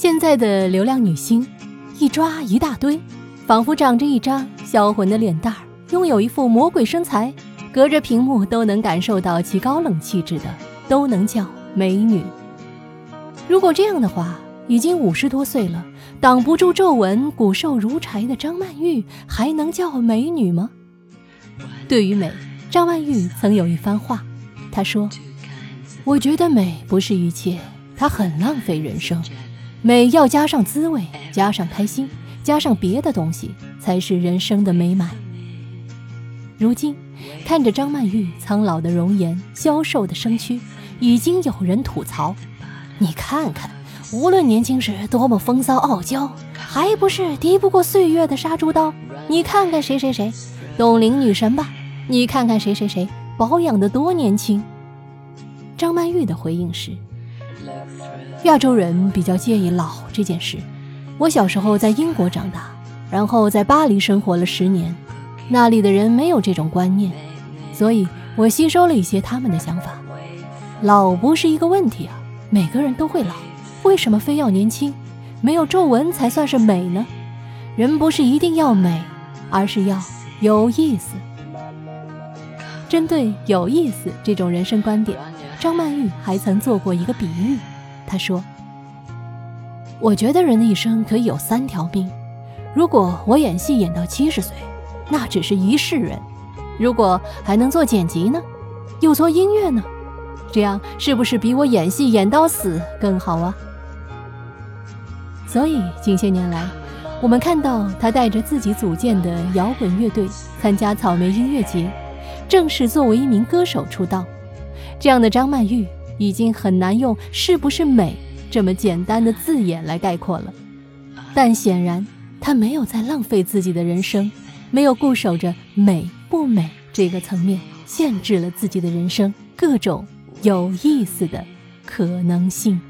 现在的流量女星，一抓一大堆，仿佛长着一张销魂的脸蛋儿，拥有一副魔鬼身材，隔着屏幕都能感受到其高冷气质的，都能叫美女。如果这样的话，已经五十多岁了，挡不住皱纹、骨瘦如柴的张曼玉，还能叫美女吗？对于美，张曼玉曾有一番话，她说：“我觉得美不是一切，它很浪费人生。”美要加上滋味，加上开心，加上别的东西，才是人生的美满。如今，看着张曼玉苍老的容颜、消瘦的身躯，已经有人吐槽：“你看看，无论年轻时多么风骚傲娇，还不是敌不过岁月的杀猪刀？你看看谁谁谁，冻龄女神吧？你看看谁谁谁，保养的多年轻。”张曼玉的回应是。亚洲人比较介意老这件事。我小时候在英国长大，然后在巴黎生活了十年，那里的人没有这种观念，所以我吸收了一些他们的想法。老不是一个问题啊，每个人都会老，为什么非要年轻？没有皱纹才算是美呢？人不是一定要美，而是要有意思。针对有意思这种人生观点，张曼玉还曾做过一个比喻。她说：“我觉得人的一生可以有三条命。如果我演戏演到七十岁，那只是一世人；如果还能做剪辑呢，又做音乐呢，这样是不是比我演戏演到死更好啊？”所以近些年来，我们看到他带着自己组建的摇滚乐队参加草莓音乐节，正式作为一名歌手出道。这样的张曼玉。已经很难用“是不是美”这么简单的字眼来概括了，但显然她没有在浪费自己的人生，没有固守着美不美这个层面，限制了自己的人生各种有意思的可能性。